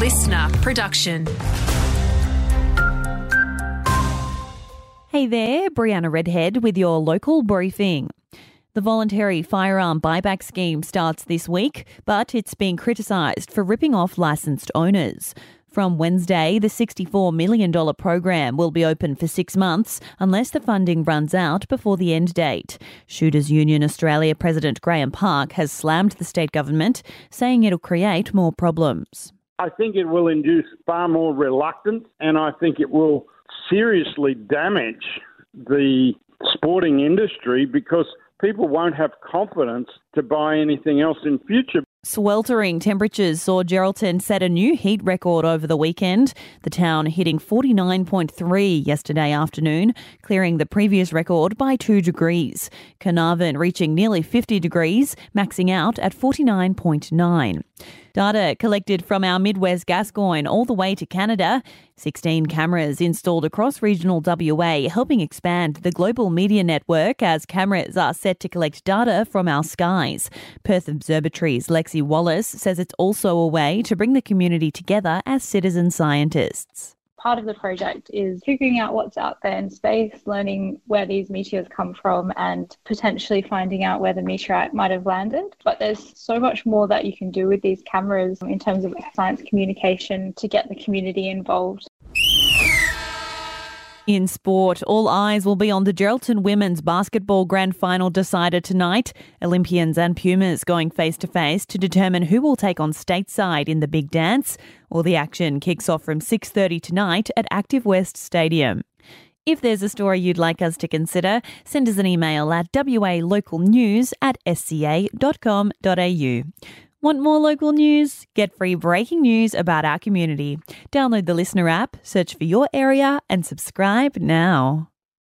LiSTNR production. Hey there, Brianna Redhead with your local briefing. The voluntary firearm buyback scheme starts this week, but it's being criticised for ripping off licensed owners. From Wednesday, the $64 million program will be open for six months unless the funding runs out before the end date. Shooters Union Australia President Graham Park has slammed the state government, saying it'll create more problems. I think it will induce far more reluctance, and I think it will seriously damage the sporting industry because people won't have confidence to buy anything else in future. Sweltering temperatures saw Geraldton set a new heat record over the weekend, the town hitting 49.3 yesterday afternoon, clearing the previous record by 2 degrees. Carnarvon reaching nearly 50 degrees, maxing out at 49.9. Data collected from our Midwest Gascoyne all the way to Canada. 16 cameras installed across regional WA, helping expand the Global Meteor Network as cameras are set to collect data from our skies. Perth Observatory's Wallace says it's also a way to bring the community together as citizen scientists part of the project is figuring out what's out there in space, learning where these meteors come from, and potentially finding out where the meteorite might have landed. But there's so much more that you can do with these cameras in terms of science communication to get the community involved. In sport, all eyes will be on the Geraldton Women's Basketball Grand Final decider tonight. Olympians and Pumas going face to face to determine who will take on stateside in the big dance. All the action kicks off from 6:30 tonight at Active West Stadium. If there's a story you'd like us to consider, send us an email at walocalnews at sca.com.au. Want more local news? Get free breaking news about our community. Download the LiSTNR app, search for your area, and subscribe now.